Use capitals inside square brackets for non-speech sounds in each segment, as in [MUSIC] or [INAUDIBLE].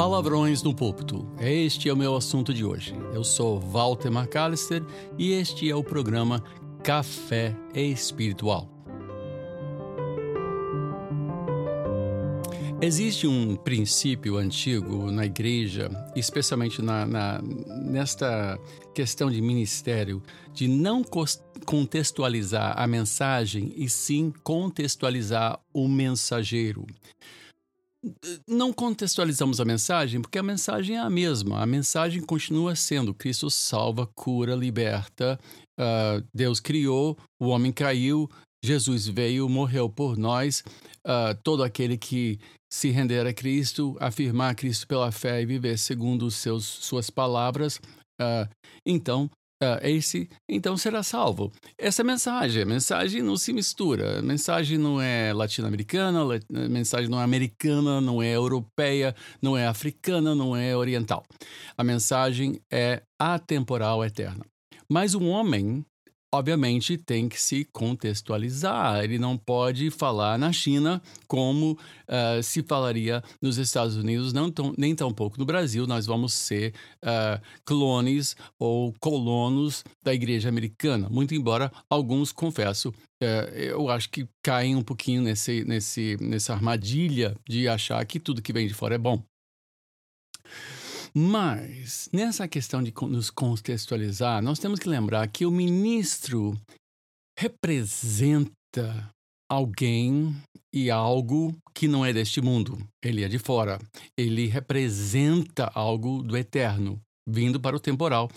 Palavrões no púlpito. Este é o meu assunto de hoje. Eu sou Walter McAllister e este é o programa Café Espiritual. Existe um princípio antigo na igreja, especialmente na, na, nesta questão de ministério, de não contextualizar a mensagem e sim contextualizar o mensageiro não contextualizamos a mensagem porque a mensagem é a mesma. A mensagem continua sendo: Cristo salva, cura, liberta. Uh, Deus criou, o homem caiu, Jesus veio, morreu por nós. Uh, todo aquele que se render a Cristo, afirmar Cristo pela fé e viver segundo seus, suas palavras, uh, então esse então será salvo. Essa é mensagem, a mensagem não se mistura. A mensagem não é latino-americana, a mensagem não é americana, não é europeia, não é africana, não é oriental. A mensagem é atemporal, eterna. Mas o homem obviamente tem que se contextualizar. Ele não pode falar na China como uh, se falaria nos Estados Unidos, não tão, nem tampouco no Brasil. Nós vamos ser uh, clones ou colonos da igreja americana. Muito embora alguns, confesso, uh, eu acho que caem um pouquinho nesse, nesse, nessa armadilha de achar que tudo que vem de fora é bom. Mas, nessa questão de nos contextualizar, nós temos que lembrar que o ministro representa alguém e algo que não é deste mundo. Ele é de fora. Ele representa algo do eterno, vindo para o temporal.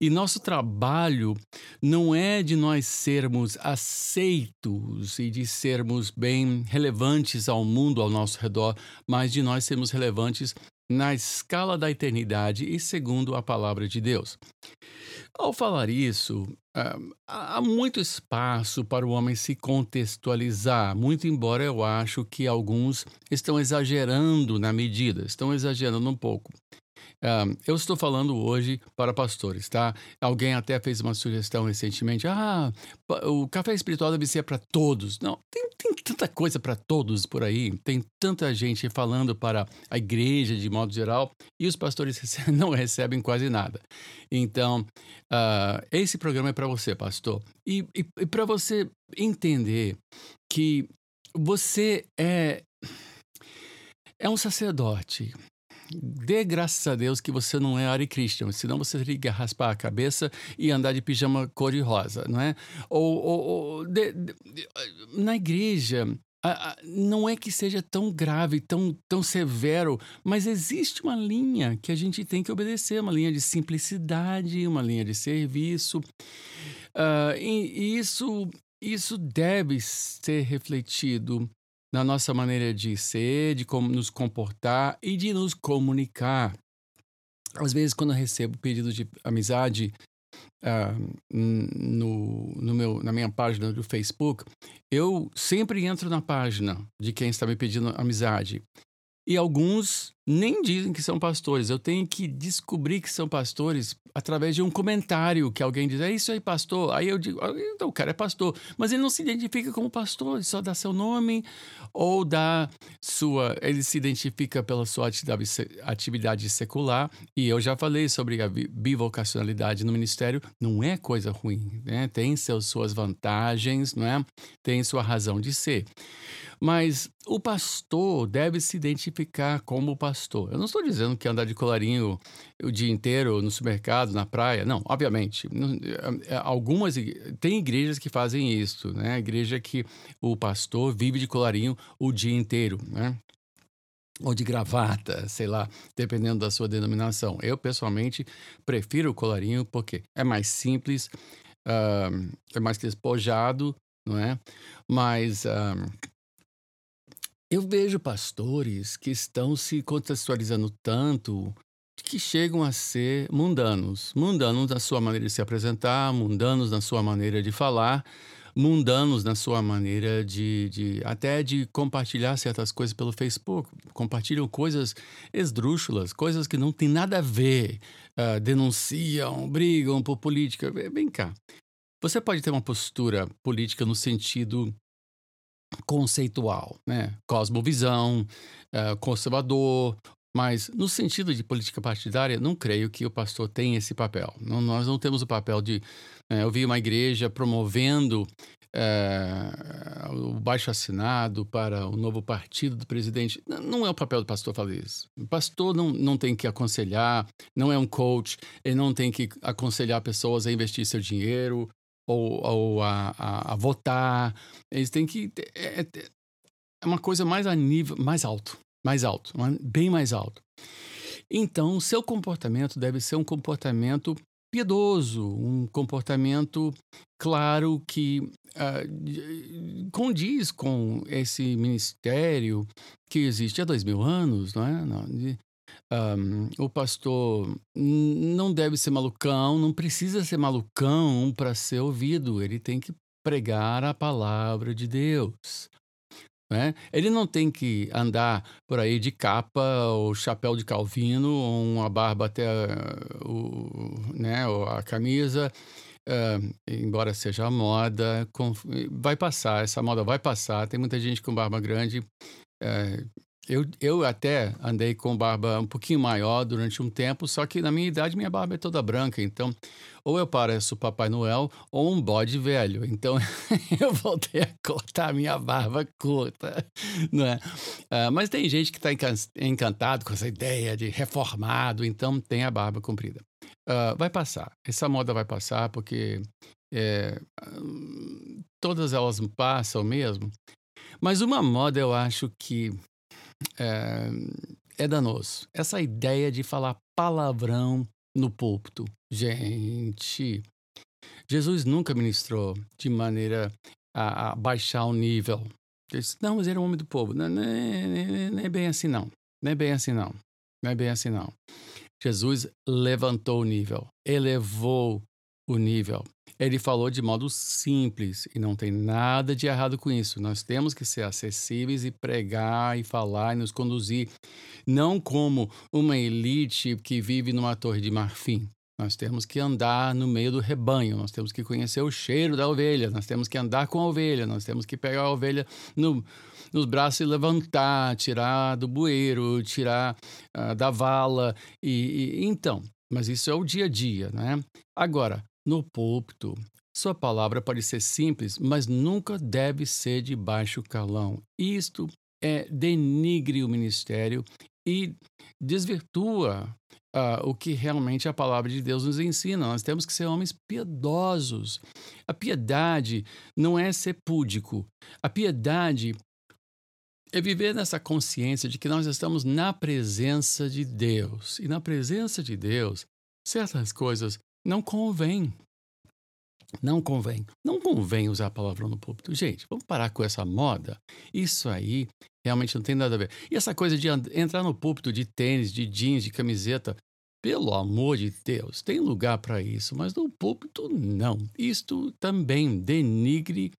E nosso trabalho não é de nós sermos aceitos e de sermos bem relevantes ao mundo ao nosso redor, mas de nós sermos relevantes na escala da eternidade e segundo a palavra de Deus. Ao falar isso, ah, há muito espaço para o homem se contextualizar, muito embora eu acho que alguns estão exagerando na medida, estão exagerando um pouco. Um, eu estou falando hoje para pastores, tá? Alguém até fez uma sugestão recentemente. Ah, o café espiritual deve ser para todos. Não, tem, tem tanta coisa para todos por aí. Tem tanta gente falando para a igreja de modo geral e os pastores [LAUGHS] não recebem quase nada. Então, uh, esse programa é para você, pastor. E, e, e para você entender que você é é um sacerdote dê graças a Deus que você não é Ari Christian, senão você teria que raspar a cabeça e andar de pijama cor-de-rosa, não é? Ou, ou, ou de, de, na igreja, não é que seja tão grave, tão, tão severo, mas existe uma linha que a gente tem que obedecer, uma linha de simplicidade, uma linha de serviço. Uh, e, e isso, isso deve ser refletido na nossa maneira de ser, de como nos comportar e de nos comunicar. Às vezes, quando eu recebo pedidos de amizade uh, no, no meu, na minha página do Facebook, eu sempre entro na página de quem está me pedindo amizade. E alguns nem dizem que são pastores. Eu tenho que descobrir que são pastores através de um comentário que alguém diz: É isso aí, pastor. Aí eu digo: ah, então, o cara é pastor. Mas ele não se identifica como pastor, ele só dá seu nome ou dá sua. Ele se identifica pela sua atividade secular. E eu já falei sobre a bivocacionalidade no ministério. Não é coisa ruim, né? Tem seus, suas vantagens, não é? Tem sua razão de ser. Mas o pastor deve se identificar como pastor. Eu não estou dizendo que andar de colarinho o dia inteiro no supermercado, na praia. Não, obviamente. É, é, algumas tem igrejas que fazem isso, né? Igreja que o pastor vive de colarinho o dia inteiro, né? ou de gravata, sei lá, dependendo da sua denominação. Eu, pessoalmente, prefiro o colarinho porque é mais simples, uh, é mais despojado, não é? Mas uh, eu vejo pastores que estão se contextualizando tanto que chegam a ser mundanos. Mundanos na sua maneira de se apresentar, mundanos na sua maneira de falar, mundanos na sua maneira de, de até de compartilhar certas coisas pelo Facebook. Compartilham coisas esdrúxulas, coisas que não tem nada a ver, uh, denunciam, brigam por política. Vem cá. Você pode ter uma postura política no sentido conceitual, né? Cosmovisão, uh, conservador Mas, no sentido de política partidária, não creio que o pastor tenha esse papel. Não, nós não temos o papel de. É, eu vi uma igreja promovendo é, o baixo assinado para o novo partido do presidente. Não é o papel do pastor fazer isso. O pastor não, não tem que aconselhar, não é um coach, ele não tem que aconselhar pessoas a investir seu dinheiro ou, ou a, a, a votar. Eles têm que. É, é, é uma coisa mais a nível mais alto mais alto, bem mais alto. Então, seu comportamento deve ser um comportamento piedoso, um comportamento claro que uh, condiz com esse ministério que existe há dois mil anos, não é? Não, de, um, o pastor não deve ser malucão, não precisa ser malucão para ser ouvido, ele tem que pregar a palavra de Deus. Né? Ele não tem que andar por aí de capa ou chapéu de calvino ou uma barba até o, né, a camisa, uh, embora seja a moda, com, vai passar, essa moda vai passar. Tem muita gente com barba grande. Uh, eu, eu até andei com barba um pouquinho maior durante um tempo, só que na minha idade minha barba é toda branca, então ou eu pareço Papai Noel ou um bode velho. Então [LAUGHS] eu voltei a cortar a minha barba curta, não é? Uh, mas tem gente que está encantado com essa ideia de reformado, então tem a barba comprida. Uh, vai passar, essa moda vai passar porque é, todas elas passam mesmo. Mas uma moda eu acho que é, é danoso. Essa ideia de falar palavrão no púlpito. Gente, Jesus nunca ministrou de maneira a, a baixar o nível. Disse, não, mas era um homem do povo. Não, não, não, não é bem assim, não. Não é bem assim, não. Não é bem assim, não. Jesus levantou o nível, elevou o nível. Ele falou de modo simples e não tem nada de errado com isso. Nós temos que ser acessíveis e pregar e falar e nos conduzir, não como uma elite que vive numa torre de marfim. Nós temos que andar no meio do rebanho, nós temos que conhecer o cheiro da ovelha, nós temos que andar com a ovelha, nós temos que pegar a ovelha no, nos braços e levantar, tirar do bueiro, tirar uh, da vala. E, e, então, mas isso é o dia a dia, né? Agora, no púlpito. Sua palavra pode ser simples, mas nunca deve ser de baixo calão. Isto é denigre o ministério e desvirtua uh, o que realmente a palavra de Deus nos ensina. Nós temos que ser homens piedosos. A piedade não é ser púdico. A piedade é viver nessa consciência de que nós estamos na presença de Deus. E na presença de Deus, certas coisas não convém. Não convém. Não convém usar a palavra no púlpito. Gente, vamos parar com essa moda. Isso aí realmente não tem nada a ver. E essa coisa de entrar no púlpito de tênis, de jeans, de camiseta, pelo amor de Deus, tem lugar para isso, mas no púlpito não. Isto também denigre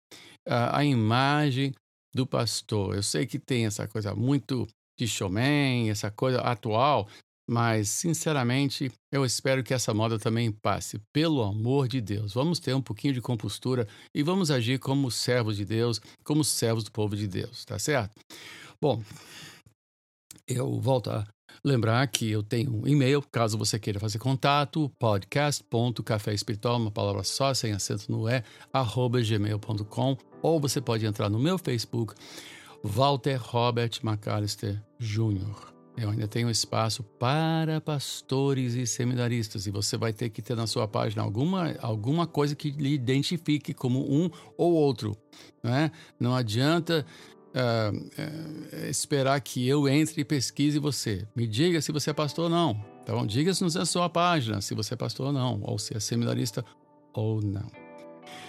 uh, a imagem do pastor. Eu sei que tem essa coisa muito de showman, essa coisa atual, mas, sinceramente, eu espero que essa moda também passe. Pelo amor de Deus, vamos ter um pouquinho de compostura e vamos agir como servos de Deus, como servos do povo de Deus, tá certo? Bom, eu volto a lembrar que eu tenho um e-mail, caso você queira fazer contato, podcast.caféespiritual, uma palavra só, sem acento no E, arroba gmail.com, ou você pode entrar no meu Facebook, Walter Robert McAllister Jr. Eu ainda tenho espaço para pastores e seminaristas e você vai ter que ter na sua página alguma, alguma coisa que lhe identifique como um ou outro. Né? Não adianta uh, uh, esperar que eu entre e pesquise você. Me diga se você é pastor ou não. Então, diga-nos na sua página se você é pastor ou não, ou se é seminarista ou não.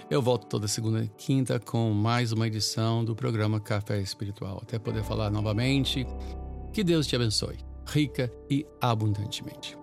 Eu volto toda segunda e quinta com mais uma edição do programa Café Espiritual. Até poder falar novamente. Que Deus te abençoe, rica e abundantemente.